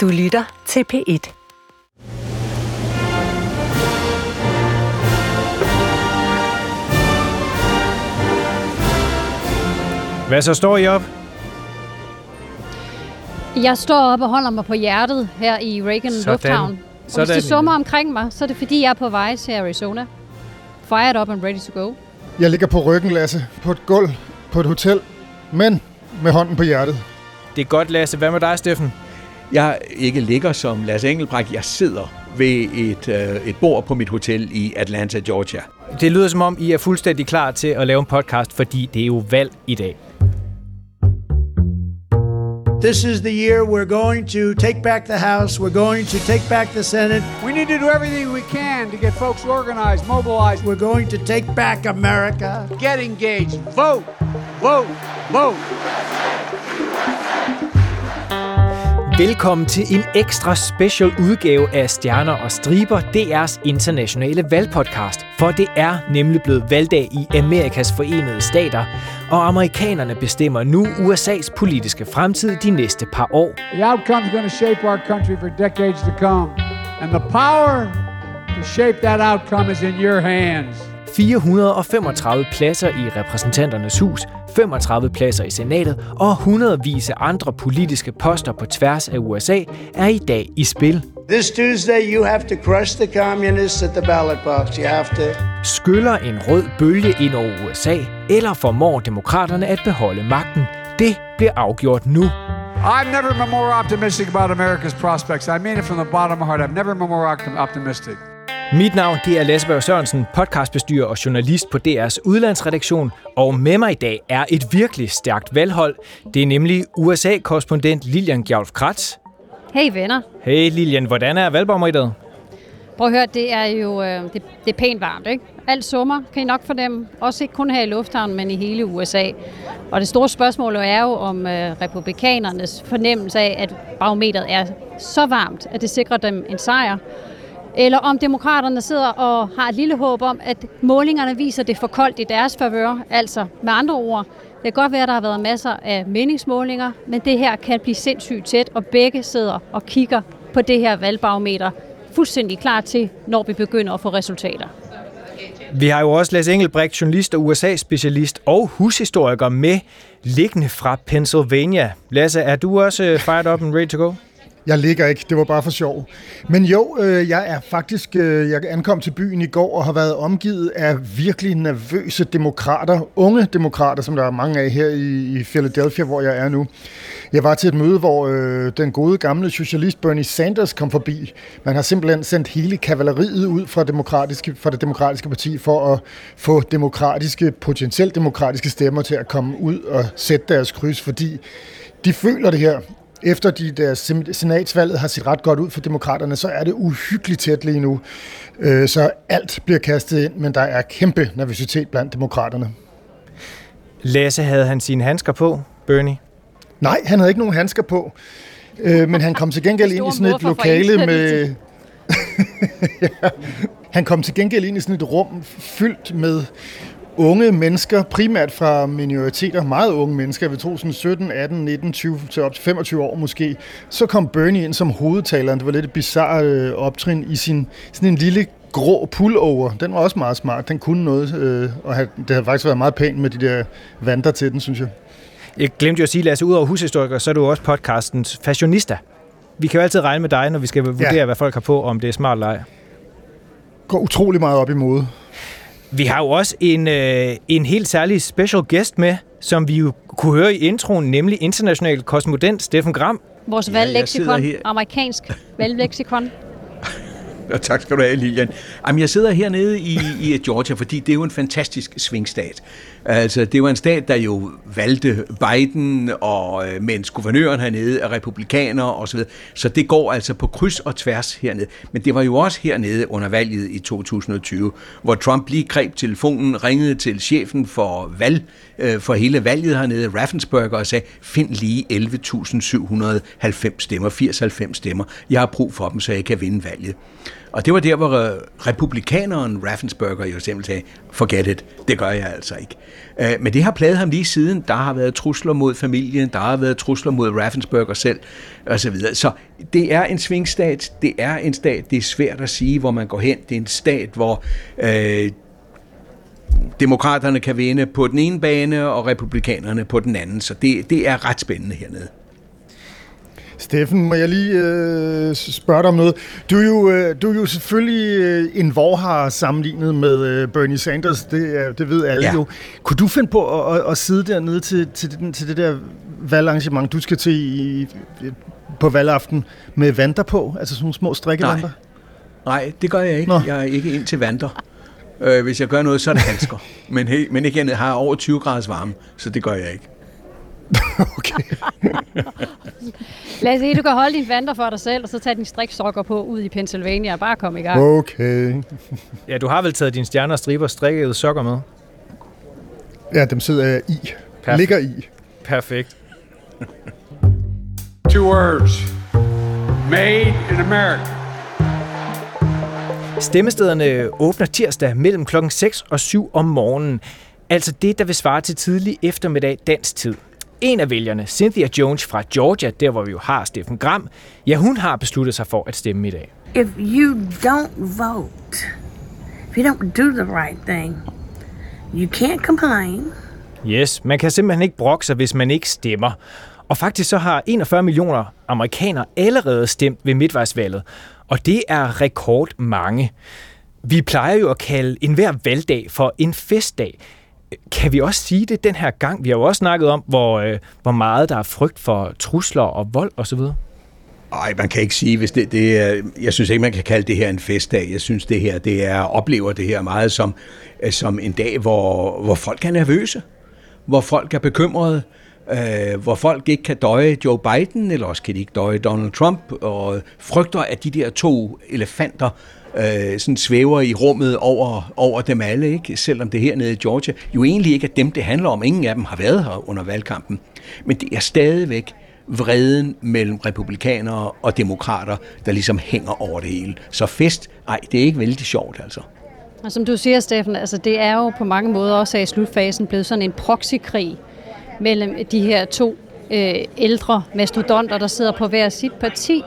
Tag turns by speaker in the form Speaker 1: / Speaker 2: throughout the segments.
Speaker 1: Du lytter til P1.
Speaker 2: Hvad så står I op?
Speaker 3: Jeg står op og holder mig på hjertet her i Reagan
Speaker 2: Sådan.
Speaker 3: Lufthavn. Og
Speaker 2: Sådan,
Speaker 3: hvis det summer omkring mig, så er det fordi, jeg er på vej til Arizona. Fired up and ready to go.
Speaker 4: Jeg ligger på ryggen, Lasse, på et gulv på et hotel, men med hånden på hjertet.
Speaker 2: Det er godt, Lasse. Hvad med dig, Steffen?
Speaker 5: Jeg ikke ligger som Lasse Engelbrecht. Jeg sidder ved et, øh, et bord på mit hotel i Atlanta, Georgia.
Speaker 2: Det lyder som om, I er fuldstændig klar til at lave en podcast, fordi det er jo valg i dag.
Speaker 6: This is the year we're going to take back the House. We're going to take back the Senate.
Speaker 7: We need to do everything we can to get folks organized, mobilized.
Speaker 6: We're going to take back America.
Speaker 7: Get engaged. Vote. Vote. Vote.
Speaker 2: Velkommen til en ekstra special udgave af Stjerner og Striber, DR's internationale valgpodcast. For det er nemlig blevet valgdag i Amerikas forenede stater, og amerikanerne bestemmer nu USA's politiske fremtid de næste par år.
Speaker 7: The outcome is going to shape our country for decades to come. And the power to shape that outcome is in your hands.
Speaker 2: 435 pladser i repræsentanternes hus, 35 pladser i senatet og hundredvis af andre politiske poster på tværs af USA er i dag i spil.
Speaker 6: This Tuesday, you have to crush the communists at the ballot box. You have to.
Speaker 2: Skyller en rød bølge ind over USA, eller formår demokraterne at beholde magten? Det bliver afgjort nu.
Speaker 7: I've never been more optimistic about America's prospects. I mean it from the bottom of my heart. I've never been more optim- optimistic.
Speaker 2: Mit navn det er Lasse Berg Sørensen, podcastbestyrer og journalist på DR's udlandsredaktion, og med mig i dag er et virkelig stærkt valghold. Det er nemlig USA-korrespondent Lilian Gjolf Kratz.
Speaker 3: Hey venner.
Speaker 2: Hey Lilian, hvordan er valgbarometeret?
Speaker 3: Prøv at høre, det er jo øh, det, det er pænt varmt, ikke? Alt sommer kan I nok fornemme. Også ikke kun her i lufthavnen, men i hele USA. Og det store spørgsmål er jo om øh, republikanernes fornemmelse af, at barometeret er så varmt, at det sikrer dem en sejr. Eller om demokraterne sidder og har et lille håb om, at målingerne viser det for koldt i deres favør. Altså med andre ord, det kan godt være, at der har været masser af meningsmålinger, men det her kan blive sindssygt tæt, og begge sidder og kigger på det her valgbarometer fuldstændig klar til, når vi begynder at få resultater.
Speaker 2: Vi har jo også Lars Engelbrecht, journalist og USA-specialist og hushistoriker med liggende fra Pennsylvania. Lasse, er du også øh, fired up and ready to go?
Speaker 4: Jeg ligger ikke, det var bare for sjov. Men jo, øh, jeg er faktisk, øh, jeg ankom til byen i går og har været omgivet af virkelig nervøse demokrater, unge demokrater, som der er mange af her i, i Philadelphia, hvor jeg er nu. Jeg var til et møde, hvor øh, den gode gamle socialist Bernie Sanders kom forbi. Man har simpelthen sendt hele kavaleriet ud fra, demokratiske, fra det demokratiske parti for at få demokratiske, potentielt demokratiske stemmer til at komme ud og sætte deres kryds, fordi de føler det her efter de der senatsvalget har set ret godt ud for demokraterne, så er det uhyggeligt tæt lige nu. Øh, Så alt bliver kastet ind, men der er kæmpe nervøsitet blandt demokraterne.
Speaker 2: Lasse havde han sine handsker på, Bernie.
Speaker 4: Nej, han havde ikke nogen handsker på, øh, men han kom til gengæld ind i sådan et lokale med... ja. Han kom til gengæld ind i sådan et rum fyldt med unge mennesker, primært fra minoriteter, meget unge mennesker, jeg vil tro sådan 17, 18, 19, 20 til op til 25 år måske. Så kom Bernie ind som hovedtaleren. Det var lidt et bizarre øh, optrin i sin sådan en lille grå pullover. Den var også meget smart. Den kunne noget, øh, og have, det har faktisk været meget pænt med de der vanter til den, synes jeg.
Speaker 2: Jeg glemte jo at sige, Lasse, udover hushistoriker, så er du også podcastens fashionista. Vi kan jo altid regne med dig, når vi skal vurdere,
Speaker 4: Ja.
Speaker 2: hvad folk har på, om det er smart eller ej.
Speaker 4: Går utrolig meget op i mode.
Speaker 2: Vi har jo også en, øh, en helt særlig special guest med, som vi jo kunne høre i introen, nemlig international kosmodent Steffen Gram.
Speaker 3: Vores valgleksikon,
Speaker 5: her.
Speaker 3: amerikansk valgleksikon.
Speaker 5: Tak skal du have, Lilian. Jamen, jeg sidder hernede i, i Georgia, fordi det er jo en fantastisk svingstat. Altså, det var en stat, der jo valgte Biden, og øh, mens guvernøren hernede er republikaner og så videre. Så det går altså på kryds og tværs hernede. Men det var jo også hernede under valget i 2020, hvor Trump lige greb telefonen, ringede til chefen for valg, øh, for hele valget hernede, Raffensperger, og sagde, find lige 11.790 stemmer, 80-90 stemmer. Jeg har brug for dem, så jeg kan vinde valget. Og det var der, hvor øh, republikaneren Raffensperger jo simpelthen sagde, forget it, det gør jeg altså ikke. Øh, men det har plaget ham lige siden. Der har været trusler mod familien, der har været trusler mod Raffensperger selv, og så videre. Så det er en svingstat, det er en stat, det er svært at sige, hvor man går hen. Det er en stat, hvor øh, demokraterne kan vinde på den ene bane, og republikanerne på den anden. Så det, det er ret spændende hernede.
Speaker 4: Steffen, må jeg lige øh, spørge dig om noget? Du er jo, øh, du er jo selvfølgelig øh, en vorhar sammenlignet med øh, Bernie Sanders, det, øh, det ved alle ja. jo. Kunne du finde på at, at, at sidde dernede til, til, til, til det der valgarrangement, du skal til i, på valgaften med vanter på? Altså sådan nogle små strikkevanter?
Speaker 5: Nej. Nej, det gør jeg ikke. Nå. Jeg er ikke ind til vanter. Øh, hvis jeg gør noget, så er det handsker. men, he, men ikke jeg har over 20 graders varme, så det gør jeg ikke.
Speaker 4: okay.
Speaker 3: Lad os sige, du kan holde din vanter for dig selv, og så tage din striksokker på ud i Pennsylvania og bare komme i gang.
Speaker 4: Okay.
Speaker 2: Ja, du har vel taget dine stjerner og striber strikkede sokker med?
Speaker 4: Ja, dem sidder jeg i. Perfekt. Ligger i.
Speaker 2: Perfekt.
Speaker 7: Two words. Made in America.
Speaker 2: Stemmestederne åbner tirsdag mellem klokken 6 og 7 om morgenen. Altså det, der vil svare til tidlig eftermiddag dansk tid. En af vælgerne, Cynthia Jones fra Georgia, der hvor vi jo har Steffen Gram, ja, hun har besluttet sig for at stemme i dag.
Speaker 1: If you don't vote, if you don't do the right thing, you can't complain.
Speaker 2: Yes, man kan simpelthen ikke brokke sig, hvis man ikke stemmer. Og faktisk så har 41 millioner amerikanere allerede stemt ved midtvejsvalget, og det er rekord mange. Vi plejer jo at kalde enhver valgdag for en festdag. Kan vi også sige det den her gang? Vi har jo også snakket om, hvor, øh, hvor meget der er frygt for trusler og vold osv.
Speaker 5: Nej, man kan ikke sige, hvis det, det er, jeg synes ikke, man kan kalde det her en festdag. Jeg synes, det her, det er, oplever det her meget som, øh, som en dag, hvor, hvor folk er nervøse, hvor folk er bekymrede, øh, hvor folk ikke kan døje Joe Biden, eller også kan de ikke døje Donald Trump, og frygter, at de der to elefanter øh, sådan svæver i rummet over, over dem alle, ikke? selvom det hernede i Georgia jo egentlig ikke er dem, det handler om. Ingen af dem har været her under valgkampen. Men det er stadigvæk vreden mellem republikanere og demokrater, der ligesom hænger over det hele. Så fest, nej, det er ikke vældig sjovt altså.
Speaker 3: Og som du siger, Steffen, altså det er jo på mange måder også i slutfasen blevet sådan en proxykrig mellem de her to øh, ældre mastodonter, der sidder på hver sit parti.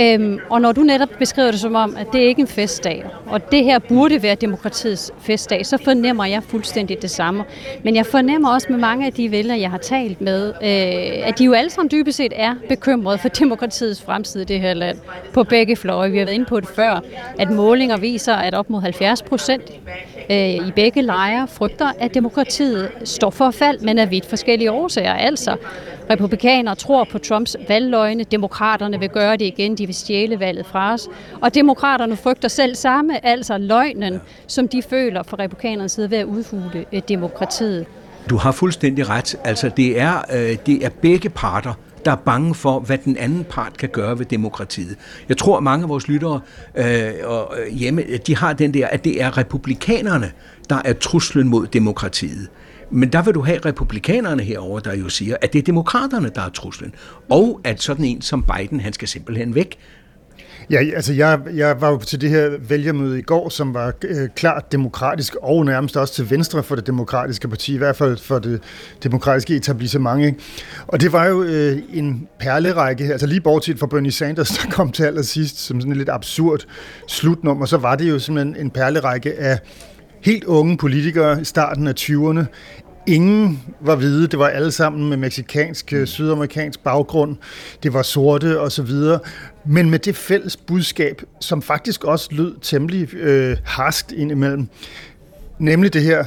Speaker 3: Øhm, og når du netop beskriver det som om, at det ikke er en festdag, og det her burde være demokratiets festdag, så fornemmer jeg fuldstændig det samme. Men jeg fornemmer også med mange af de vælgere, jeg har talt med, øh, at de jo alle sammen dybest set er bekymrede for demokratiets fremtid i det her land på begge fløje. Vi har været inde på det før, at målinger viser, at op mod 70 procent øh, i begge lejre frygter, at demokratiet står for fald, men af vidt forskellige årsager. Altså, republikanere tror på Trumps valgløgne, demokraterne vil gøre det igen, de vil stjæle valget fra os, og demokraterne frygter selv samme, altså løgnen, som de føler fra republikanernes side ved at udhule øh, demokratiet.
Speaker 5: Du har fuldstændig ret. Altså, det er, øh, det er begge parter, der er bange for, hvad den anden part kan gøre ved demokratiet. Jeg tror, at mange af vores lyttere øh, og øh, hjemme, de har den der, at det er republikanerne, der er truslen mod demokratiet. Men der vil du have republikanerne herover, der jo siger, at det er demokraterne, der er truslen. Og at sådan en som Biden, han skal simpelthen væk.
Speaker 4: Ja, altså jeg, jeg var jo til det her vælgermøde i går, som var øh, klart demokratisk, og nærmest også til venstre for det demokratiske parti, i hvert fald for det demokratiske etablissement. Ikke? Og det var jo øh, en perlerække, altså lige bortset fra Bernie Sanders, der kom til allersidst som sådan en lidt absurd slutnummer, så var det jo simpelthen en perlerække af helt unge politikere i starten af 20'erne. Ingen var hvide, det var alle sammen med meksikansk, øh, sydamerikansk baggrund, det var sorte og så videre, men med det fælles budskab, som faktisk også lød temmelig øh, harskt indimellem, nemlig det her,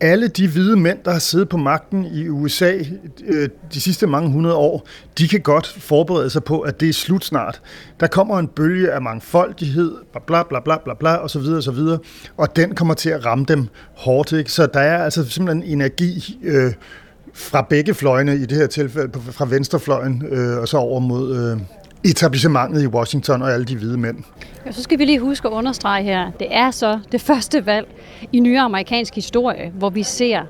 Speaker 4: alle de hvide mænd, der har siddet på magten i USA øh, de sidste mange hundrede år, de kan godt forberede sig på, at det er slut snart. Der kommer en bølge af mangfoldighed, bla bla bla bla bla, og så videre og så videre, og den kommer til at ramme dem hårdt. Ikke? Så der er altså simpelthen energi øh, fra begge fløjene, i det her tilfælde fra venstrefløjen, øh, og så over mod øh, etablissementet i Washington og alle de hvide mænd.
Speaker 3: Ja, så skal vi lige huske at understrege her, det er så det første valg i nyere amerikansk historie, hvor vi ser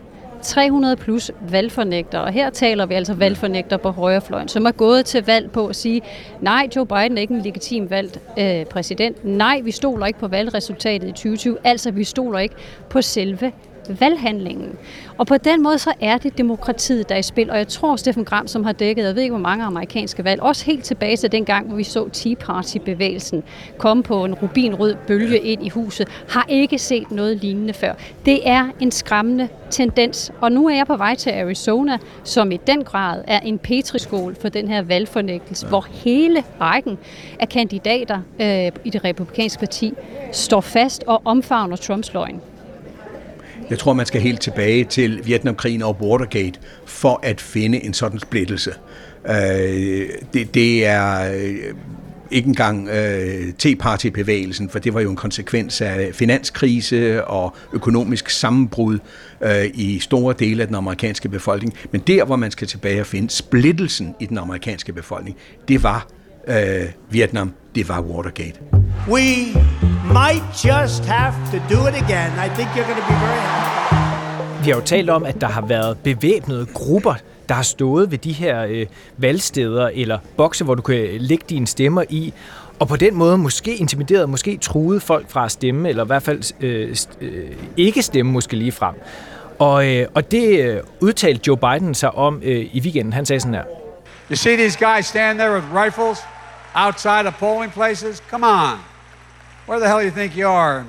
Speaker 3: 300 plus valgfornægter, og her taler vi altså valgfornægter på højrefløjen, som er gået til valg på at sige, nej, Joe Biden er ikke en legitim valgt øh, præsident. Nej, vi stoler ikke på valgresultatet i 2020, altså vi stoler ikke på selve valghandlingen. Og på den måde så er det demokratiet, der er i spil. Og jeg tror, Steffen Gram, som har dækket, jeg ved ikke hvor mange amerikanske valg, også helt tilbage til den gang, hvor vi så Tea Party-bevægelsen komme på en rubinrød bølge ind i huset, har ikke set noget lignende før. Det er en skræmmende tendens. Og nu er jeg på vej til Arizona, som i den grad er en petriskål for den her valgfornægtelse, ja. hvor hele rækken af kandidater øh, i det republikanske parti står fast og omfavner Trumps løgn.
Speaker 5: Jeg tror, man skal helt tilbage til Vietnamkrigen og Watergate for at finde en sådan splittelse. Øh, det, det er øh, ikke engang øh, T-party-bevægelsen, for det var jo en konsekvens af finanskrise og økonomisk sammenbrud øh, i store dele af den amerikanske befolkning. Men der, hvor man skal tilbage og finde splittelsen i den amerikanske befolkning, det var øh, Vietnam, det var Watergate.
Speaker 6: We might just have to do it again. I think you're going to be very happy.
Speaker 2: Vi har jo talt om, at der har været bevæbnede grupper, der har stået ved de her øh, valgsteder eller bokse, hvor du kan lægge dine stemmer i, og på den måde måske intimideret, måske truet folk fra at stemme, eller i hvert fald øh, øh, ikke stemme måske lige frem. Og, øh, og det øh, udtalte Joe Biden sig om øh, i weekenden. Han sagde sådan her.
Speaker 7: You see these guys stand there with rifles outside of polling places? Come on. Where the hell do you think you are?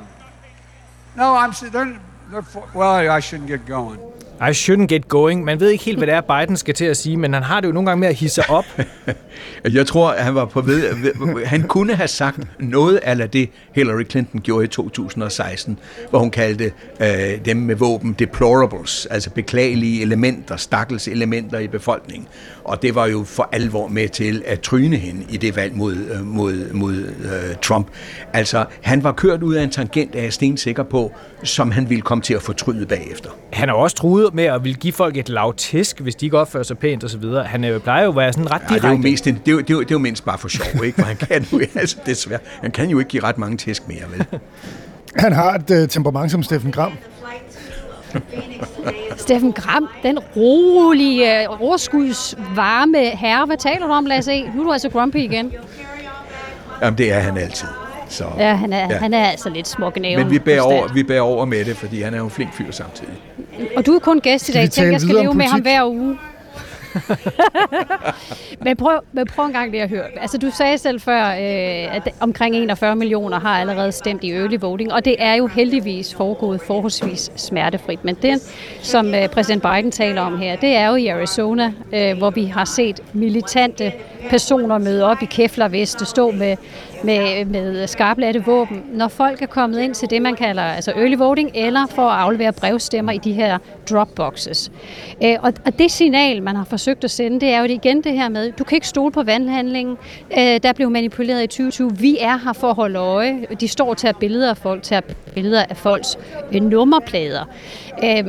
Speaker 7: No, I'm. They're, they're. Well, I shouldn't get going.
Speaker 2: I shouldn't get going. Man ved ikke helt, hvad det er, Biden skal til at sige, men han har det jo nogle gange med at hisse op.
Speaker 5: Jeg tror, at han var på ved, han kunne have sagt noget af det, Hillary Clinton gjorde i 2016, hvor hun kaldte øh, dem med våben deplorables, altså beklagelige elementer, stakkels elementer i befolkningen. Og det var jo for alvor med til at tryne hende i det valg mod, øh, mod, mod uh, Trump. Altså, han var kørt ud af en tangent, er jeg stensikker på, som han ville komme til at fortryde bagefter.
Speaker 2: Han har også truet med at vil give folk et lavtisk, hvis de ikke opfører sig pænt osv. Han er jo, plejer jo at være sådan ret direkte.
Speaker 5: Ja, det er jo mest, det er jo, det er jo, det er jo mindst bare for sjov, ikke? For han kan jo, altså desværre, han kan jo ikke give ret mange tæsk mere, vel?
Speaker 4: Han har et uh, temperament som Steffen Gram.
Speaker 3: Steffen Gram, den rolige, overskuds varme herre. Hvad taler du om, Lasse E? Nu er du altså grumpy igen.
Speaker 5: Jamen, det er han altid. Så,
Speaker 3: ja, han er, ja. han er altså lidt smågnæven.
Speaker 5: Men vi bærer, over, vi bærer over med det, fordi han er jo en flink fyr samtidig.
Speaker 3: Og du er kun gæst i dag. Tænk, jeg skal leve med ham hver uge. men, prøv, men prøv en gang lige at høre. Altså, du sagde selv før, øh, at omkring 41 millioner har allerede stemt i early voting, og det er jo heldigvis foregået forholdsvis smertefrit. Men det, som øh, præsident Biden taler om her, det er jo i Arizona, øh, hvor vi har set militante personer møde op i keflerveste, stå med, med, med skarplatte våben. Når folk er kommet ind til det, man kalder altså early voting, eller for at aflevere brevstemmer i de her dropboxes. Øh, og, og det signal, man har forsøgt at sende, det er jo igen det her med, du kan ikke stole på vandhandlingen. Øh, der blev manipuleret i 2020. Vi er her for at holde øje. De står til at billeder af folk, til at billeder af folks øh, nummerplader. Øh,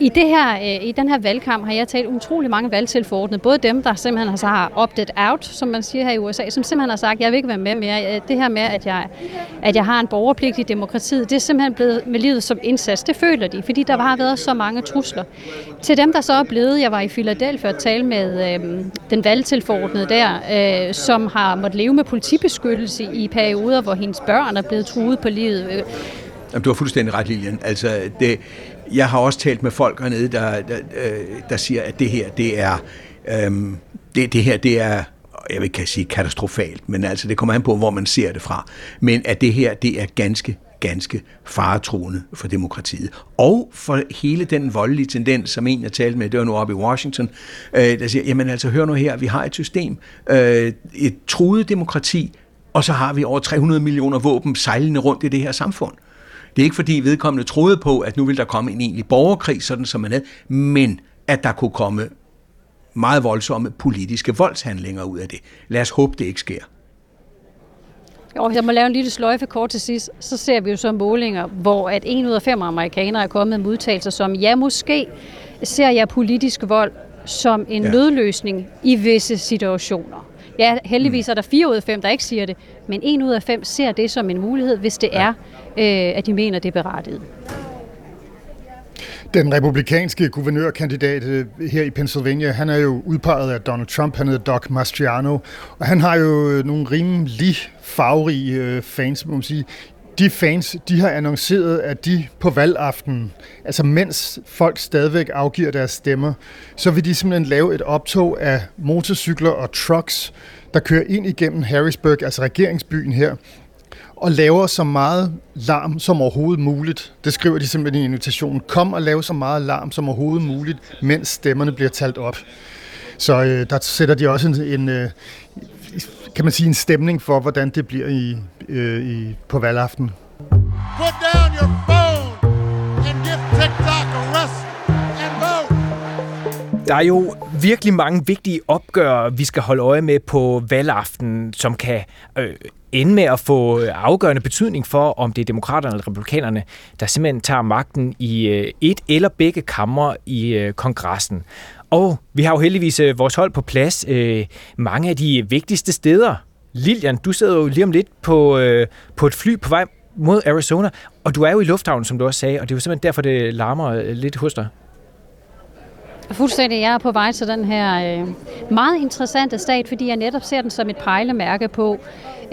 Speaker 3: i, det her, øh, I den her valgkamp har jeg talt utrolig mange valgtilforordnede, både dem, der simpelthen har optet out, som man siger her i USA, som simpelthen har sagt, jeg vil ikke være med mere. Øh, det her med, at jeg, at jeg har en borgerpligt i demokratiet, det er simpelthen blevet med livet som indsats. Det føler de, fordi der har været så mange trusler. Til dem, der så er blevet, jeg var i Philadelphia og tale med øh, den valgtilforordnede der, øh, som har måttet leve med politibeskyttelse i perioder, hvor hendes børn er blevet truet på livet.
Speaker 5: Øh, Jamen, du har fuldstændig ret, Lilian. Altså, det, jeg har også talt med folk hernede, der, der, øh, der siger, at det her, det er, øhm, det, det her, det er jeg vil ikke sige katastrofalt, men altså det kommer an på, hvor man ser det fra. Men at det her, det er ganske, ganske faretroende for demokratiet. Og for hele den voldelige tendens, som en jeg talte med, det var nu oppe i Washington, øh, der siger, jamen altså hør nu her, vi har et system, øh, et truet demokrati, og så har vi over 300 millioner våben sejlende rundt i det her samfund. Det er ikke fordi vedkommende troede på, at nu vil der komme en egentlig borgerkrig, sådan som man havde, men at der kunne komme meget voldsomme politiske voldshandlinger ud af det. Lad os håbe, det ikke sker.
Speaker 3: Jo, jeg må lave en lille sløjfe kort til sidst. Så ser vi jo så målinger, hvor at en ud af fem amerikanere er kommet med udtalelser som, ja, måske ser jeg politisk vold som en ja. nødløsning i visse situationer. Ja, heldigvis er der fire ud af fem, der ikke siger det, men en ud af fem ser det som en mulighed, hvis det er, øh, at de mener, det er berettiget.
Speaker 4: Den republikanske guvernørkandidat øh, her i Pennsylvania, han er jo udpeget af Donald Trump, han hedder Doc Mastriano, og han har jo øh, nogle rimelig farverige øh, fans, må man sige. De fans, de har annonceret, at de på valgaften, altså mens folk stadigvæk afgiver deres stemmer, så vil de simpelthen lave et optog af motorcykler og trucks, der kører ind igennem Harrisburg, altså regeringsbyen her, og laver så meget larm som overhovedet muligt. Det skriver de simpelthen i invitationen. Kom og lav så meget larm som overhovedet muligt, mens stemmerne bliver talt op. Så øh, der sætter de også en, en øh, kan man sige, en stemning for, hvordan det bliver i, øh, i på valgaften. Put down your phone and give TikTok
Speaker 2: a rest and vote. Der er jo virkelig mange vigtige opgør, vi skal holde øje med på valgaften, som kan øh, ende med at få afgørende betydning for, om det er demokraterne eller republikanerne, der simpelthen tager magten i øh, et eller begge kammer i øh, kongressen. Og vi har jo heldigvis øh, vores hold på plads øh, mange af de vigtigste steder. Lilian, du sidder jo lige om lidt på, øh, på et fly på vej mod Arizona, og du er jo i lufthavnen, som du også sagde, og det er jo simpelthen derfor, det larmer øh, lidt hos dig.
Speaker 3: Fuldstændig. Jeg er på vej til den her øh, meget interessante stat, fordi jeg netop ser den som et pejlemærke på,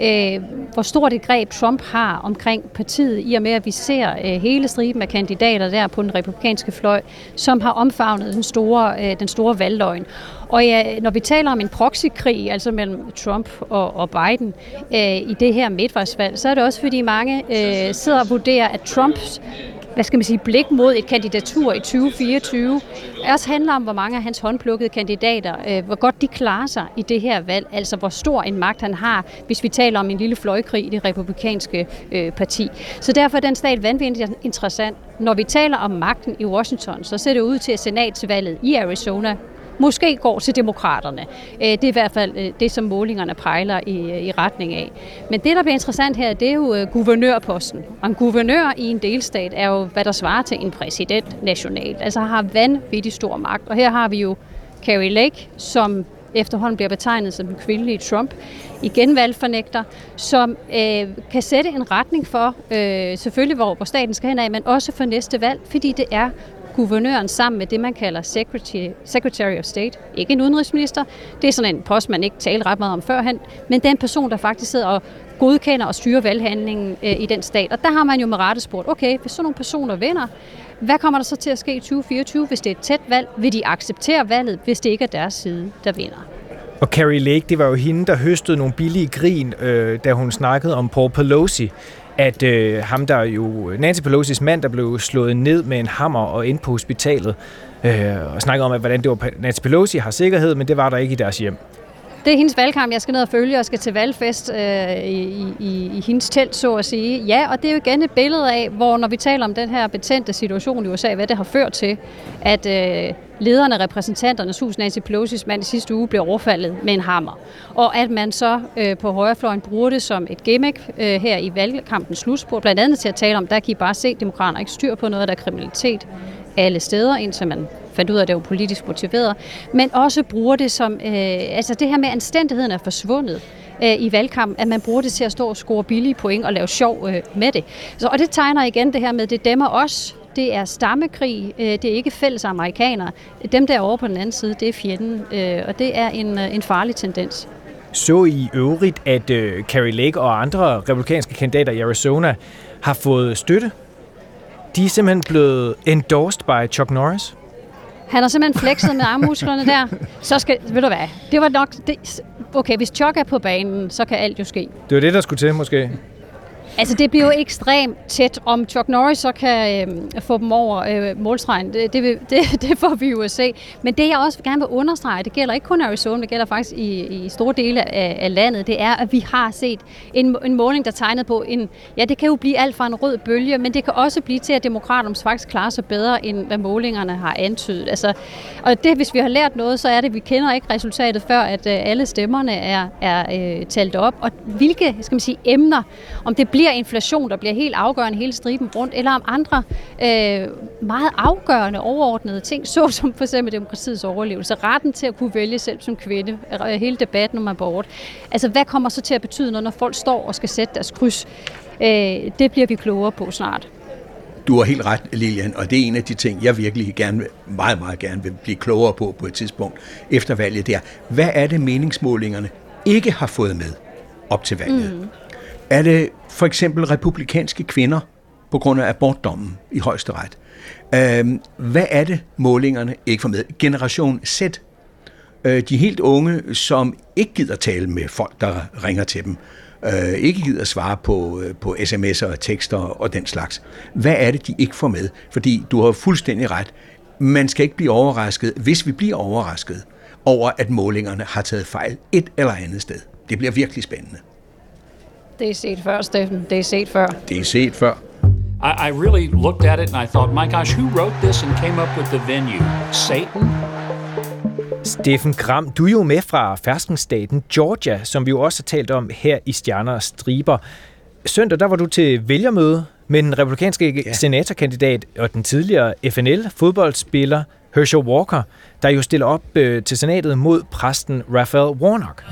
Speaker 3: øh, hvor stort et greb Trump har omkring partiet, i og med at vi ser øh, hele striben af kandidater der på den republikanske fløj, som har omfavnet den store, øh, den store valgløgn. Og ja, når vi taler om en proxykrig, altså mellem Trump og, og Biden øh, i det her midtvejsvalg, så er det også fordi mange øh, sidder og vurderer, at Trumps hvad skal man sige, blik mod et kandidatur i 2024 også handler om, hvor mange af hans håndplukkede kandidater, øh, hvor godt de klarer sig i det her valg, altså hvor stor en magt han har, hvis vi taler om en lille fløjkrig i det republikanske øh, parti. Så derfor er den stat vanvittigt interessant. Når vi taler om magten i Washington, så ser det ud til, at senatsvalget i Arizona måske går til demokraterne. Øh, det er i hvert fald øh, det, som målingerne pejler i, øh, i retning af. Men det, der bliver interessant her, det er jo guvernørposten. Og en guvernør i en delstat er jo, hvad der svarer til en præsident nationalt. Altså har vanvittig stor magt. Og her har vi jo Carrie Lake, som efterhånden bliver betegnet som den kvindelige Trump, igen valgfornægter, som øh, kan sætte en retning for, øh, selvfølgelig hvor, hvor staten skal hen af, men også for næste valg, fordi det er guvernøren sammen med det, man kalder Secretary, Secretary of State. Ikke en udenrigsminister. Det er sådan en post, man ikke talte ret meget om førhen. Men den person, der faktisk sidder og godkender og styrer valghandlingen øh, i den stat. Og der har man jo med rette spurgt, okay, hvis sådan nogle personer vinder, hvad kommer der så til at ske i 2024, hvis det er et tæt valg? Vil de acceptere valget, hvis det ikke er deres side, der vinder?
Speaker 2: Og Carrie Lake, det var jo hende, der høstede nogle billige grin, øh, da hun snakkede om Paul Pelosi at øh, ham der jo, Nancy Pelosi's mand, der blev slået ned med en hammer og ind på hospitalet, øh, og snakkede om, at hvordan det var, Nancy Pelosi har sikkerhed, men det var der ikke i deres hjem.
Speaker 3: Det er hendes valgkamp, jeg skal ned og følge, og skal til valgfest øh, i, i, i hendes telt, så at sige. Ja, og det er jo igen et billede af, hvor når vi taler om den her betændte situation i USA, hvad det har ført til, at øh, lederne af repræsentanternes hus, Nancy Pelosi's mand i sidste uge, blev overfaldet med en hammer. Og at man så øh, på højrefløjen bruger det som et gimmick øh, her i valgkampens slutspurt, blandt andet til at tale om, der kan I bare se, at demokraterne ikke styr på noget, der er kriminalitet alle steder, indtil man fandt ud af, at det var politisk motiveret, men også bruger det som, øh, altså det her med, at anstændigheden er forsvundet øh, i valgkampen, at man bruger det til at stå og score billige point og lave sjov øh, med det. Så, og det tegner igen det her med, det dæmmer os, det er stammekrig, øh, det er ikke fælles amerikanere. Dem der på den anden side, det er fjenden, øh, og det er en, øh, en farlig tendens.
Speaker 2: Så i øvrigt, at øh, Carrie Lake og andre republikanske kandidater i Arizona har fået støtte. De er simpelthen blevet endorsed by Chuck Norris.
Speaker 3: Han har simpelthen flexet med armmusklerne der. Så skal, ved du hvad, det var nok... Det, okay, hvis Chuck er på banen, så kan alt jo ske.
Speaker 2: Det var det, der skulle til, måske.
Speaker 3: Altså, det bliver jo ekstremt tæt. Om Chuck Norris så kan øh, få dem over øh, målstregen, det, det, det, det får vi jo at se. Men det, jeg også gerne vil understrege, det gælder ikke kun Arizona, det gælder faktisk i, i store dele af, af landet, det er, at vi har set en, en måling, der tegnede på en... Ja, det kan jo blive alt fra en rød bølge, men det kan også blive til, at demokraterne faktisk klarer sig bedre, end hvad målingerne har antydet. Altså, og det, hvis vi har lært noget, så er det, at vi kender ikke resultatet, før at øh, alle stemmerne er, er øh, talt op. Og hvilke skal man sige, emner, om det bliver inflation, der bliver helt afgørende hele striben rundt, eller om andre øh, meget afgørende overordnede ting, såsom for eksempel demokratiets overlevelse, retten til at kunne vælge selv som kvinde, øh, hele debatten om abort. Altså, hvad kommer så til at betyde, når folk står og skal sætte deres kryds? Øh, det bliver vi klogere på snart.
Speaker 5: du har helt ret, Lilian, og det er en af de ting, jeg virkelig gerne, meget, meget gerne vil blive klogere på på et tidspunkt efter valget, det er, hvad er det meningsmålingerne ikke har fået med op til valget? Mm. Er det for eksempel republikanske kvinder på grund af abortdommen i højesteret? Øh, hvad er det, målingerne ikke får med? Generation Z, øh, de helt unge, som ikke gider tale med folk, der ringer til dem, øh, ikke gider svare på, øh, på sms'er og tekster og den slags. Hvad er det, de ikke får med? Fordi du har fuldstændig ret. Man skal ikke blive overrasket, hvis vi bliver overrasket over, at målingerne har taget fejl et eller andet sted. Det bliver virkelig spændende.
Speaker 3: Det er set før, Steffen. Det er set før.
Speaker 5: Det er set før.
Speaker 8: I, I really looked at it and I thought, my gosh, who wrote this and came up with the venue? Satan?
Speaker 2: Steffen Gram, du er jo med fra ferskensstaten Georgia, som vi jo også har talt om her i Stjerner og Striber. Søndag der var du til vælgermøde med den republikanske ja. senatorkandidat og den tidligere FNL-fodboldspiller Herschel Walker, der jo stiller op øh, til senatet mod præsten Raphael Warnock.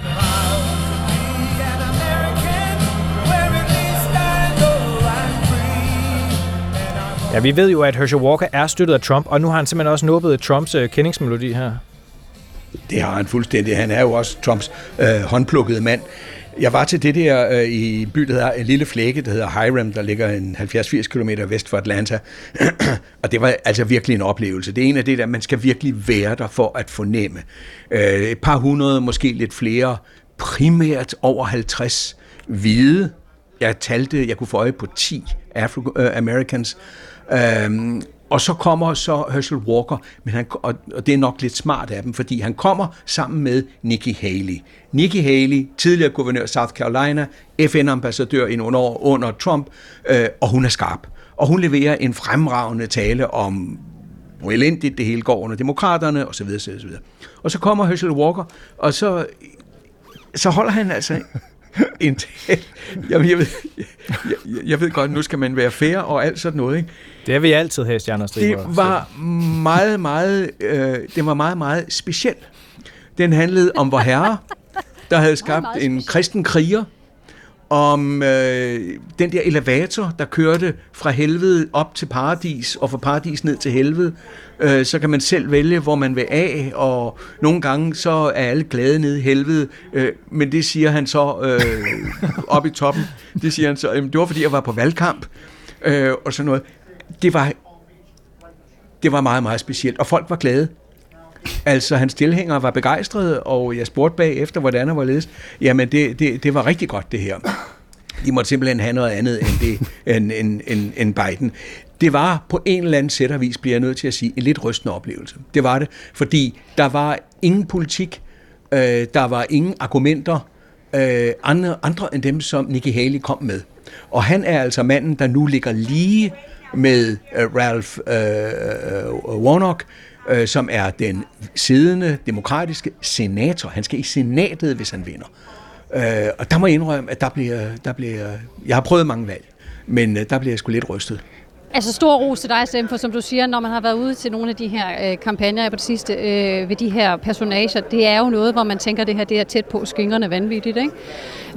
Speaker 2: Ja, vi ved jo, at Herschel Walker er støttet af Trump, og nu har han simpelthen også nubbet Trumps øh, kendingsmelodi her.
Speaker 5: Det har han fuldstændig. Han er jo også Trumps øh, håndplukkede mand. Jeg var til det der øh, i en by, der hedder en lille flække, der hedder Hiram, der ligger en 70-80 km vest for Atlanta. og det var altså virkelig en oplevelse. Det er en af det der, man skal virkelig være der for at fornemme. Øh, et par hundrede, måske lidt flere, primært over 50 hvide. Jeg talte, jeg kunne få øje på 10 Afro-Americans. Øh, øhm, og så kommer så Herschel Walker, men han, og, og det er nok lidt smart af dem, fordi han kommer sammen med Nikki Haley. Nikki Haley, tidligere guvernør af South Carolina, FN-ambassadør i nogle år under Trump, øh, og hun er skarp. Og hun leverer en fremragende tale om hvor elendigt det hele går under demokraterne, osv. osv. Og så kommer Herschel Walker, og så, så holder han altså en tale. Jamen, jeg, ved, jeg, jeg ved godt, nu skal man være fair og alt sådan noget, ikke?
Speaker 2: Det er vi altid her, Stjerner
Speaker 5: Det var meget, meget, øh, det var meget, meget specielt. Den handlede om vor herre, der havde skabt en kristen kriger, om øh, den der elevator, der kørte fra helvede op til paradis, og fra paradis ned til helvede. Øh, så kan man selv vælge, hvor man vil af, og nogle gange så er alle glade nede i helvede, øh, men det siger han så øh, op i toppen. Det siger han så, jamen, det var fordi jeg var på valgkamp, øh, og sådan noget. Det var, det var meget, meget specielt, og folk var glade. Altså, hans tilhængere var begejstrede, og jeg spurgte bagefter, hvordan var hvorledes. Jamen, det, det, det var rigtig godt, det her. De måtte simpelthen have noget andet end, det, end, end, end, end Biden. Det var på en eller anden sæt vis, bliver jeg nødt til at sige, en lidt rystende oplevelse. Det var det, fordi der var ingen politik, øh, der var ingen argumenter, øh, andre, andre end dem, som Nikki Haley kom med. Og han er altså manden, der nu ligger lige med øh, Ralph øh, øh Warnock, øh, som er den siddende demokratiske senator. Han skal i senatet, hvis han vinder. Øh, og der må jeg indrømme, at der bliver, der bliver, jeg har prøvet mange valg, men øh, der bliver jeg sgu lidt rystet.
Speaker 3: Altså stor ros til dig, Sam, for som du siger, når man har været ude til nogle af de her øh, kampagner på det sidste øh, ved de her personager, det er jo noget, hvor man tænker, det her det er tæt på skyngerne vanvittigt, ikke?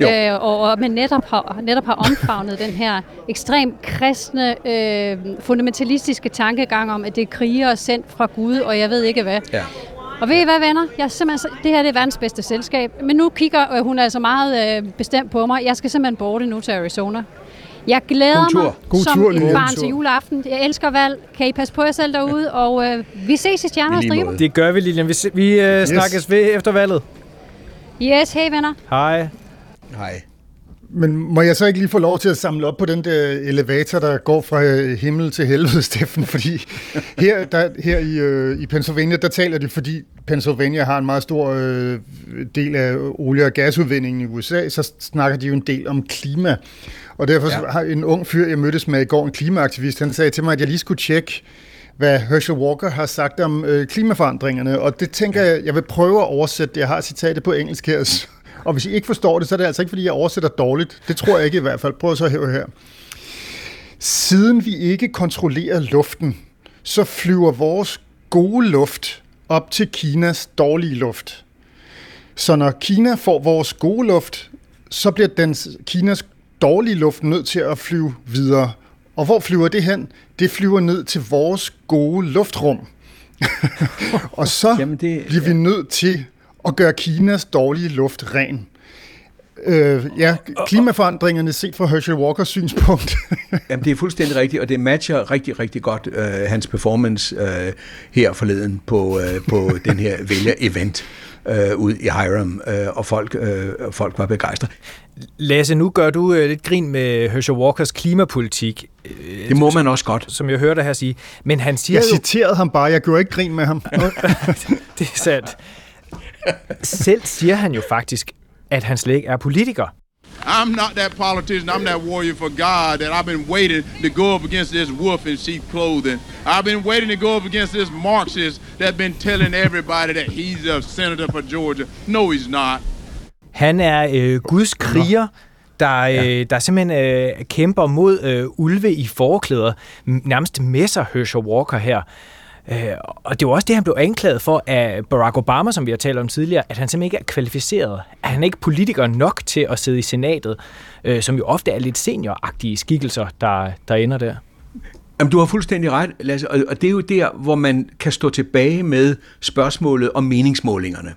Speaker 3: Jo. Øh, og, og man netop har, netop har omfavnet den her ekstremt kristne, øh, fundamentalistiske tankegang om, at det er kriger sendt fra Gud, og jeg ved ikke hvad.
Speaker 5: Ja.
Speaker 3: Og ved I hvad, venner? Jeg simpelthen, det her det er verdens bedste selskab. Men nu kigger øh, hun altså meget øh, bestemt på mig. Jeg skal simpelthen borte nu til Arizona. Jeg glæder
Speaker 5: God tur.
Speaker 3: mig
Speaker 4: God
Speaker 3: som
Speaker 4: tur,
Speaker 3: et barn til juleaften. Jeg elsker valg. Kan I passe på jer selv derude? Og øh, vi ses i Stjerner og Striber.
Speaker 2: Det gør vi, Lilian. Vi, vi øh, snakkes ved efter valget.
Speaker 3: Yes, hey venner.
Speaker 2: Hej.
Speaker 5: Hej.
Speaker 4: Men må jeg så ikke lige få lov til at samle op på den der elevator, der går fra øh, himmel til helvede, Steffen? Fordi her, der, her i, øh, i Pennsylvania, der taler de, fordi Pennsylvania har en meget stor øh, del af olie- og gasudvindingen i USA, så snakker de jo en del om klima. Og derfor ja. Har en ung fyr, jeg mødtes med i går, en klimaaktivist, han sagde til mig, at jeg lige skulle tjekke, hvad Herschel Walker har sagt om øh, klimaforandringerne, og det tænker jeg, jeg vil prøve at oversætte. Jeg har citatet på engelsk her, og hvis I ikke forstår det, så er det altså ikke, fordi jeg oversætter dårligt. Det tror jeg ikke i hvert fald. Prøv så at høre her. Siden vi ikke kontrollerer luften, så flyver vores gode luft op til Kinas dårlige luft. Så når Kina får vores gode luft, så bliver den Kinas dårlige luft nødt til at flyve videre. Og hvor flyver det hen? Det flyver ned til vores gode luftrum. og så Jamen det, bliver vi nødt til at gøre Kinas dårlige luft ren. Øh, ja, klimaforandringerne set fra Herschel Walkers synspunkt.
Speaker 5: Jamen, det er fuldstændig rigtigt, og det matcher rigtig, rigtig godt øh, hans performance øh, her forleden på, øh, på den her vælger-event øh, ud i Hiram, øh, og folk, øh, folk var begejstrede.
Speaker 2: Lasse, nu gør du øh, lidt grin med Herschel Walkers klimapolitik.
Speaker 5: Øh, det må man også godt.
Speaker 2: Som jeg hørte her sige. Men han siger
Speaker 4: jeg citerede ham bare, jeg gjorde ikke grin med ham.
Speaker 2: det er sandt. Selv siger han jo faktisk, at han slet ikke er politiker.
Speaker 9: I'm not that politician. I'm that warrior for God that I've been waiting to go up against this wolf in sheep clothing. I've been waiting to go up against this Marxist that's been telling everybody that he's a senator for Georgia. No, he's not.
Speaker 2: Han er øh, Guds kriger, der, ja. øh, der simpelthen øh, kæmper mod øh, ulve i forklæder, nærmest messer Herschel Walker her. Øh, og det var også det, han blev anklaget for af Barack Obama, som vi har talt om tidligere, at han simpelthen ikke er kvalificeret. At han er ikke politiker nok til at sidde i senatet, øh, som jo ofte er lidt senioragtige skikkelser, der, der ender der.
Speaker 5: Jamen, du har fuldstændig ret, Lasse, og det er jo der, hvor man kan stå tilbage med spørgsmålet om meningsmålingerne.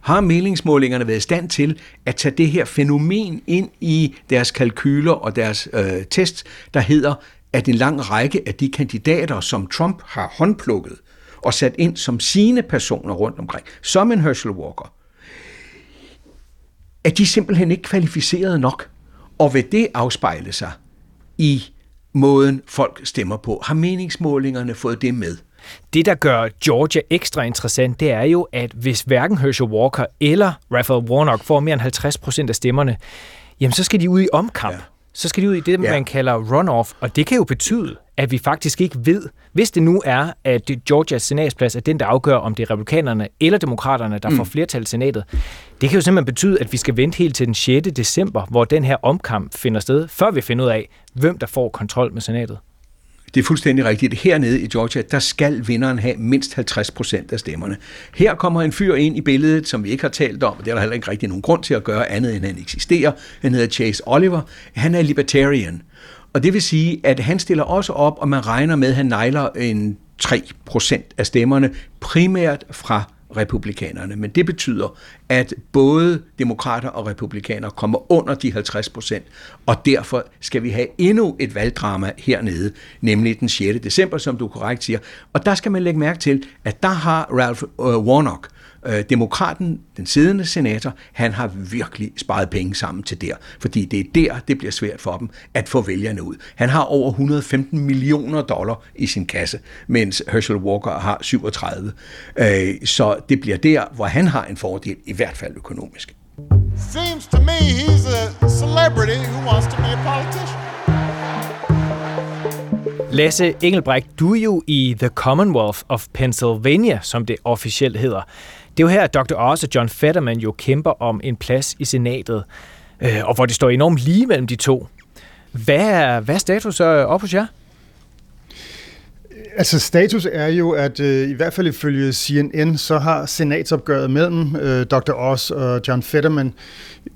Speaker 5: Har meningsmålingerne været i stand til at tage det her fænomen ind i deres kalkyler og deres øh, test, der hedder, at en lang række af de kandidater, som Trump har håndplukket og sat ind som sine personer rundt omkring, som en Herschel Walker, at de simpelthen ikke kvalificeret nok. Og vil det afspejle sig i måden, folk stemmer på? Har meningsmålingerne fået det med?
Speaker 2: Det, der gør Georgia ekstra interessant, det er jo, at hvis hverken Herschel Walker eller Raphael Warnock får mere end 50 procent af stemmerne, jamen så skal de ud i omkamp. Ja så skal de ud i det, ja. man kalder runoff, og det kan jo betyde, at vi faktisk ikke ved, hvis det nu er, at Georgias senatsplads er den, der afgør, om det er republikanerne eller demokraterne, der mm. får flertal i senatet. Det kan jo simpelthen betyde, at vi skal vente helt til den 6. december, hvor den her omkamp finder sted, før vi finder ud af, hvem der får kontrol med senatet.
Speaker 5: Det er fuldstændig rigtigt. Hernede i Georgia, der skal vinderen have mindst 50 procent af stemmerne. Her kommer en fyr ind i billedet, som vi ikke har talt om, og det er der heller ikke rigtig nogen grund til at gøre andet, end han eksisterer. Han hedder Chase Oliver. Han er libertarian. Og det vil sige, at han stiller også op, og man regner med, at han nejler en 3 procent af stemmerne, primært fra republikanerne. Men det betyder, at både demokrater og republikanere kommer under de 50 procent, og derfor skal vi have endnu et valgdrama hernede, nemlig den 6. december, som du korrekt siger. Og der skal man lægge mærke til, at der har Ralph øh, Warnock, øh, demokraten, den siddende senator, han har virkelig sparet penge sammen til der, fordi det er der, det bliver svært for dem at få vælgerne ud. Han har over 115 millioner dollar i sin kasse, mens Herschel Walker har 37. Øh, så det bliver der, hvor han har en fordel, i hvert fald økonomisk. Seems to me he's a celebrity who wants to be a politician.
Speaker 2: Lasse Engelbrecht, du er jo i The Commonwealth of Pennsylvania, som det officielt hedder. Det er jo her, at Dr. Oz og John Fetterman jo kæmper om en plads i senatet, øh, og hvor det står enormt lige mellem de to. Hvad er, hvad er status øh, op hos jer?
Speaker 4: Altså status er jo, at øh, i hvert fald ifølge CNN, så har senatsopgøret mellem øh, Dr. Oz og John Fetterman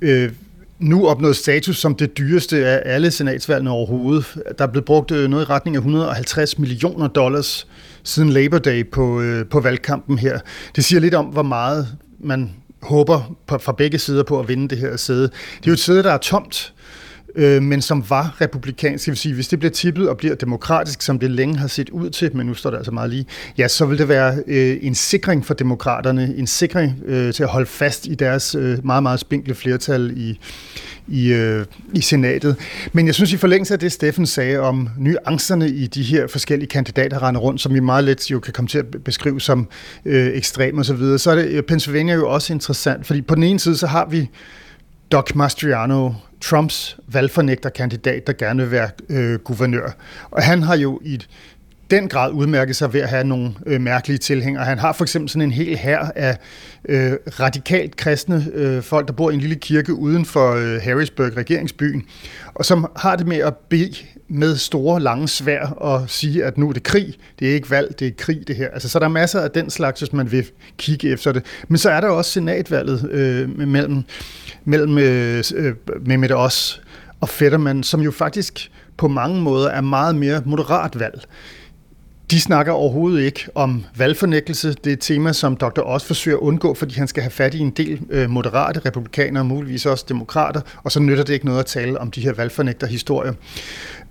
Speaker 4: øh, nu opnået status som det dyreste af alle senatsvalgene overhovedet. Der er blevet brugt øh, noget i retning af 150 millioner dollars siden Labor Day på, øh, på valgkampen her. Det siger lidt om, hvor meget man håber på, fra begge sider på at vinde det her sæde. Det er jo et sæde, der er tomt, øh, men som var republikansk. Det vil sige, hvis det bliver tippet og bliver demokratisk, som det længe har set ud til, men nu står det altså meget lige, ja, så vil det være øh, en sikring for demokraterne, en sikring øh, til at holde fast i deres øh, meget, meget spinkle flertal i, i, øh, i senatet. Men jeg synes i forlængelse af det, Steffen sagde om nuancerne i de her forskellige kandidater, der render rundt, som vi meget let jo kan komme til at beskrive som øh, ekstrem og så videre, så er det øh, Pennsylvania jo også interessant, fordi på den ene side, så har vi Doc Mastriano, Trumps valgfornægterkandidat, der gerne vil være øh, guvernør. Og han har jo i den grad udmærket sig ved at have nogle øh, mærkelige tilhængere. Han har for eksempel sådan en hel hær af øh, radikalt kristne øh, folk, der bor i en lille kirke uden for øh, Harrisburg, regeringsbyen, og som har det med at bede med store, lange svær og sige, at nu er det krig. Det er ikke valg, det er krig, det her. Altså, så der er masser af den slags, hvis man vil kigge efter det. Men så er der også senatvalget øh, mellem, mellem øh, øh Mehmet Os og Fetterman, som jo faktisk på mange måder er meget mere moderat valg. De snakker overhovedet ikke om valgfornækkelse. Det er et tema, som Dr. Os forsøger at undgå, fordi han skal have fat i en del øh, moderate republikanere, muligvis også demokrater, og så nytter det ikke noget at tale om de her valgfornægterhistorier.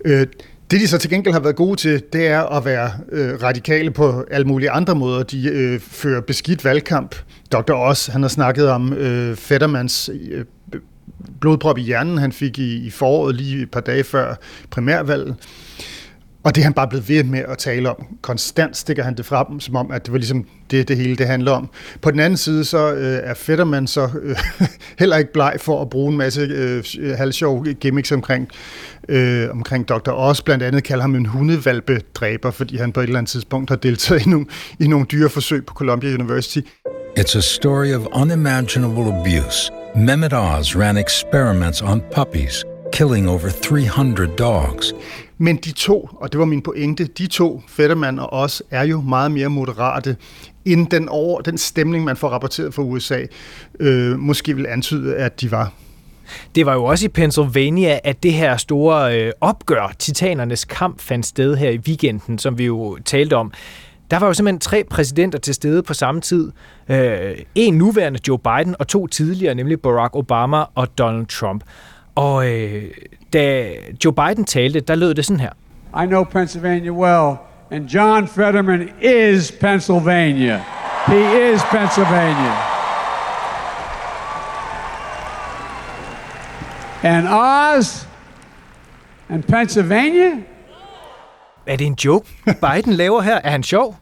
Speaker 4: Øh, det, de så til gengæld har været gode til, det er at være øh, radikale på alle mulige andre måder. De øh, fører beskidt valgkamp. Dr. Oz, han har snakket om øh, Fettermans øh, blodprop i hjernen, han fik i, i foråret lige et par dage før primærvalget. Og det er han bare blevet ved med at tale om. Konstant stikker han det frem, som om, at det var ligesom det, det hele det handler om. På den anden side, så øh, er Fetterman så øh, heller ikke bleg for at bruge en masse øh, halvsjov gimmicks omkring, øh, omkring Dr. Oz. Blandt andet kalder ham en hundevalpedræber, fordi han på et eller andet tidspunkt har deltaget i nogle, i nogle dyreforsøg på Columbia University.
Speaker 10: It's a story of unimaginable abuse. Mehmet Oz ran experiments on puppies, killing over 300 dogs.
Speaker 4: Men de to, og det var min pointe, de to, Fetterman og os, er jo meget mere moderate, end den, over, den stemning, man får rapporteret fra USA, øh, måske vil antyde, at de var.
Speaker 2: Det var jo også i Pennsylvania, at det her store øh, opgør, titanernes kamp, fandt sted her i weekenden, som vi jo talte om. Der var jo simpelthen tre præsidenter til stede på samme tid. Øh, en nuværende Joe Biden og to tidligere, nemlig Barack Obama og Donald Trump. Og øh, da Joe Biden talte, der lød det sådan her.
Speaker 7: I know Pennsylvania well, and John Fetterman is Pennsylvania. He is Pennsylvania. And Oz and Pennsylvania?
Speaker 2: Er det en joke, Biden laver her? Er han sjov?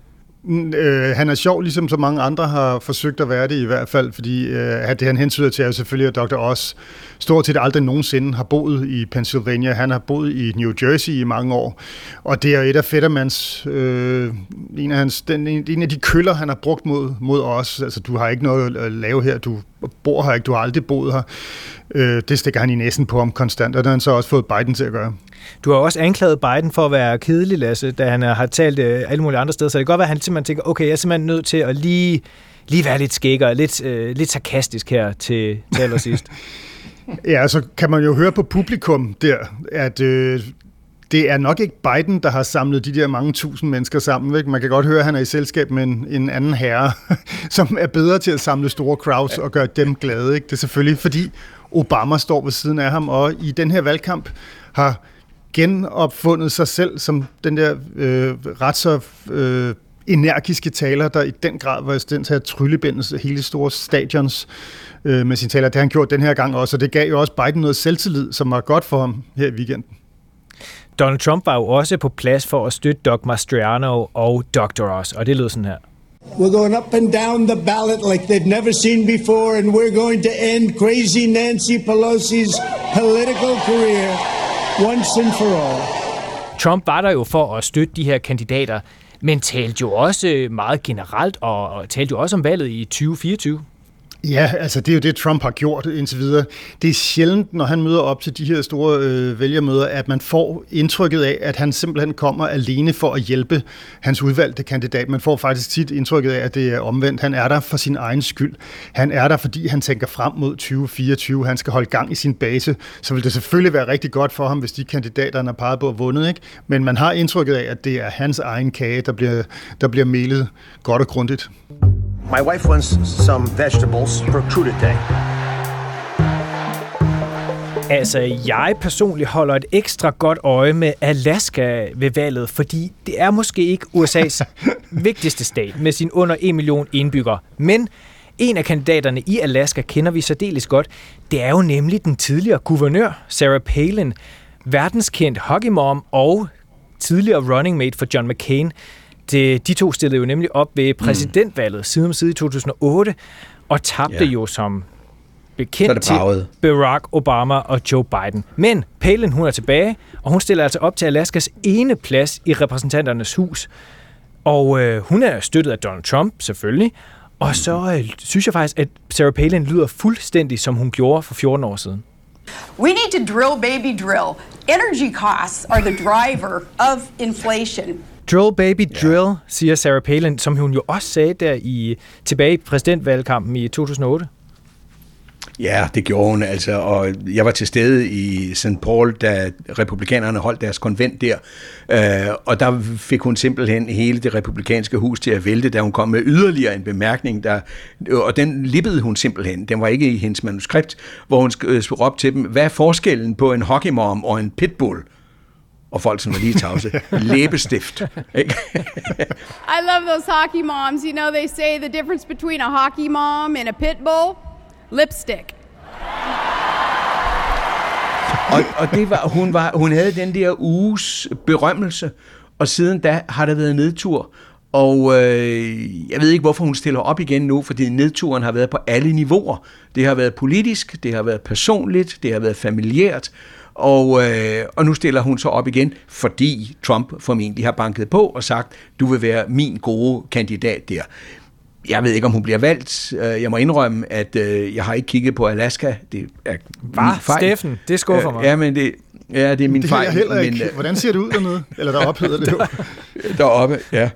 Speaker 4: Øh, han er sjov, ligesom så mange andre har forsøgt at være det i hvert fald, fordi øh, det han hensyder til er selvfølgelig, at Dr. Oz stort set aldrig nogensinde har boet i Pennsylvania. Han har boet i New Jersey i mange år, og det er et af Fettermans, øh, en, af hans, den, en af de køller, han har brugt mod, mod os. Altså, du har ikke noget at lave her, du bor her ikke, du har aldrig boet her. Øh, det stikker han i næsen på ham konstant, og det har han så også fået Biden til at gøre.
Speaker 2: Du har også anklaget Biden for at være kedelig, Lasse, da han har talt øh, alle mulige andre steder, så det kan godt være, at han simpelthen tænker, okay, jeg er simpelthen nødt til at lige, lige være lidt skækker, lidt, øh, lidt sarkastisk her til, til allersidst.
Speaker 4: ja, så kan man jo høre på publikum der, at øh, det er nok ikke Biden, der har samlet de der mange tusind mennesker sammen. Ikke? Man kan godt høre, at han er i selskab med en, en anden herre, som er bedre til at samle store crowds og gøre dem glade. Ikke? Det er selvfølgelig, fordi Obama står ved siden af ham, og i den her valgkamp har genopfundet sig selv som den der øh, ret så øh, energiske taler, der i den grad var i stand til at tryllebinde hele store stadions øh, med sin taler. Det har han gjort den her gang også, og det gav jo også Biden noget selvtillid, som var godt for ham her i weekenden.
Speaker 2: Donald Trump var jo også på plads for at støtte Doug Mastriano og Dr. Oz, og det lød sådan her.
Speaker 6: We're going up and down the ballot like they've never seen before, and we're going to end crazy Nancy Pelosi's political career once and for all.
Speaker 2: Trump var der jo for at støtte de her kandidater, men talte jo også meget generelt, og talte jo også om valget i 2024.
Speaker 4: Ja, altså det er jo det, Trump har gjort indtil videre. Det er sjældent, når han møder op til de her store øh, vælgermøder, at man får indtrykket af, at han simpelthen kommer alene for at hjælpe hans udvalgte kandidat. Man får faktisk tit indtrykket af, at det er omvendt. Han er der for sin egen skyld. Han er der, fordi han tænker frem mod 2024. Han skal holde gang i sin base. Så vil det selvfølgelig være rigtig godt for ham, hvis de kandidater, han har peget på, er vundet. Ikke? Men man har indtrykket af, at det er hans egen kage, der bliver, der bliver melet godt og grundigt.
Speaker 11: My wife wants some vegetables for crudité.
Speaker 2: Altså, jeg personligt holder et ekstra godt øje med Alaska ved valget, fordi det er måske ikke USA's vigtigste stat med sin under 1 million indbyggere. Men en af kandidaterne i Alaska kender vi særdeles godt. Det er jo nemlig den tidligere guvernør, Sarah Palin, verdenskendt hockeymom og tidligere running mate for John McCain. Det, de to stillede jo nemlig op ved præsidentvalget mm. side om side i 2008, og tabte ja. jo som bekendt til Barack Obama og Joe Biden. Men Palin, hun er tilbage, og hun stiller altså op til Alaskas ene plads i repræsentanternes hus. Og øh, hun er støttet af Donald Trump, selvfølgelig. Og så øh, synes jeg faktisk, at Sarah Palin lyder fuldstændig, som hun gjorde for 14 år siden.
Speaker 12: We need to drill, baby, drill. Energy costs are the driver of inflation.
Speaker 2: Drill baby drill, yeah. siger Sarah Palin, som hun jo også sagde der i tilbage i præsidentvalgkampen i 2008.
Speaker 5: Ja, det gjorde hun altså, og jeg var til stede i St. Paul, da republikanerne holdt deres konvent der, øh, og der fik hun simpelthen hele det republikanske hus til at vælte, da hun kom med yderligere en bemærkning, der, og den lippede hun simpelthen, den var ikke i hendes manuskript, hvor hun øh, råbte til dem, hvad er forskellen på en hockeymom og en pitbull? Og folk som var lige tavse. Læbestift. Ikke?
Speaker 13: I love those hockey moms. You know, they say the difference between a hockey mom and a pit bull? Lipstick.
Speaker 5: og, og det var, hun, var, hun havde den der uges berømmelse, og siden da har der været nedtur. Og øh, jeg ved ikke, hvorfor hun stiller op igen nu, fordi nedturen har været på alle niveauer. Det har været politisk, det har været personligt, det har været familiært, og, øh, og nu stiller hun så op igen, fordi Trump formentlig har banket på og sagt, du vil være min gode kandidat der. Jeg ved ikke, om hun bliver valgt. Øh, jeg må indrømme, at øh, jeg har ikke kigget på Alaska. Det er
Speaker 2: Hvad? fejl. Steffen, det skuffer mig.
Speaker 5: Ja, men det, ja, det er min
Speaker 4: det
Speaker 5: fejl.
Speaker 4: Det heller ikke.
Speaker 5: Men,
Speaker 4: øh, Hvordan ser det ud dernede? Eller deroppe hedder det jo.
Speaker 5: deroppe, ja.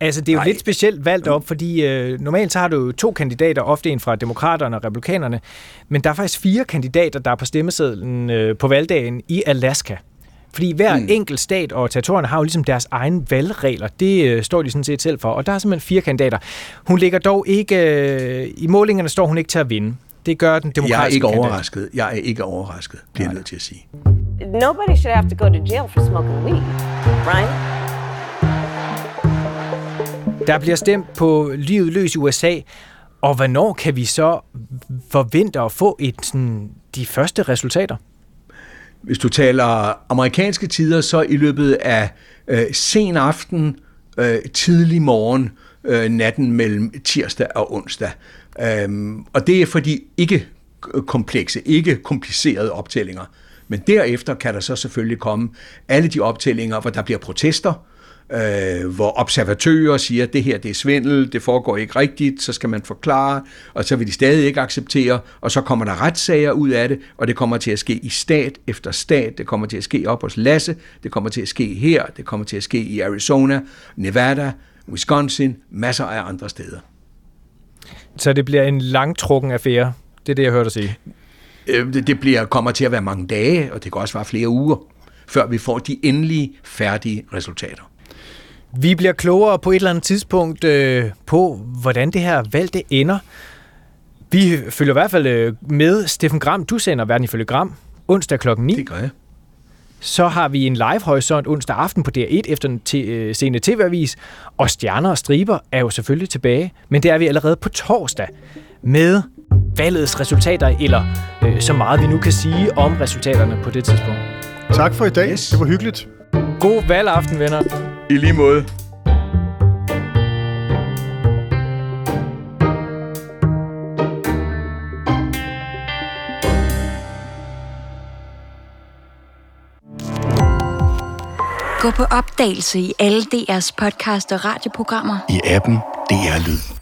Speaker 2: Altså, det er jo Nej. lidt specielt valgt op, fordi øh, normalt så har du jo to kandidater, ofte en fra demokraterne og republikanerne, men der er faktisk fire kandidater, der er på stemmesedlen øh, på valgdagen i Alaska. Fordi hver mm. enkelt stat og territorierne har jo ligesom deres egen valgregler. Det øh, står de sådan set selv for. Og der er simpelthen fire kandidater. Hun ligger dog ikke... Øh, I målingerne står hun ikke til at vinde. Det gør den demokratiske
Speaker 5: Jeg er ikke
Speaker 2: kandidat.
Speaker 5: overrasket. Jeg er ikke overrasket, bliver jeg nødt til at sige.
Speaker 14: Nobody should have to go to jail for smoking weed, right?
Speaker 2: Der bliver stemt på livet løs i USA, og hvornår kan vi så forvente at få et, sådan, de første resultater?
Speaker 5: Hvis du taler amerikanske tider, så i løbet af øh, sen aften, øh, tidlig morgen, øh, natten mellem tirsdag og onsdag. Øhm, og det er fordi ikke komplekse, ikke komplicerede optællinger. Men derefter kan der så selvfølgelig komme alle de optællinger, hvor der bliver protester, øh, hvor observatører siger, at det her det er svindel, det foregår ikke rigtigt, så skal man forklare, og så vil de stadig ikke acceptere, og så kommer der retssager ud af det, og det kommer til at ske i stat efter stat, det kommer til at ske op hos Lasse, det kommer til at ske her, det kommer til at ske i Arizona, Nevada, Wisconsin, masser af andre steder.
Speaker 2: Så det bliver en langtrukken affære, det er det, jeg hørte dig sige.
Speaker 5: Øh, Det, det bliver, kommer til at være mange dage, og det kan også være flere uger, før vi får de endelige, færdige resultater.
Speaker 2: Vi bliver klogere på et eller andet tidspunkt øh, på, hvordan det her valg det ender. Vi følger i hvert fald øh, med. Steffen Gram, du sender Verden ifølge Gram onsdag klokken 9.
Speaker 5: Det gør jeg.
Speaker 2: Så har vi en live horisont onsdag aften på DR1 efter en t- øh, scene TV-avis. Og Stjerner og Striber er jo selvfølgelig tilbage. Men det er vi allerede på torsdag med valgets resultater, eller øh, så meget vi nu kan sige om resultaterne på det tidspunkt.
Speaker 4: Tak for i dag. Yes. Det var hyggeligt.
Speaker 2: God valgaften, venner.
Speaker 5: I lige måde.
Speaker 15: Gå på opdagelse i alle DR's podcast og radioprogrammer.
Speaker 16: I appen DR Lyd.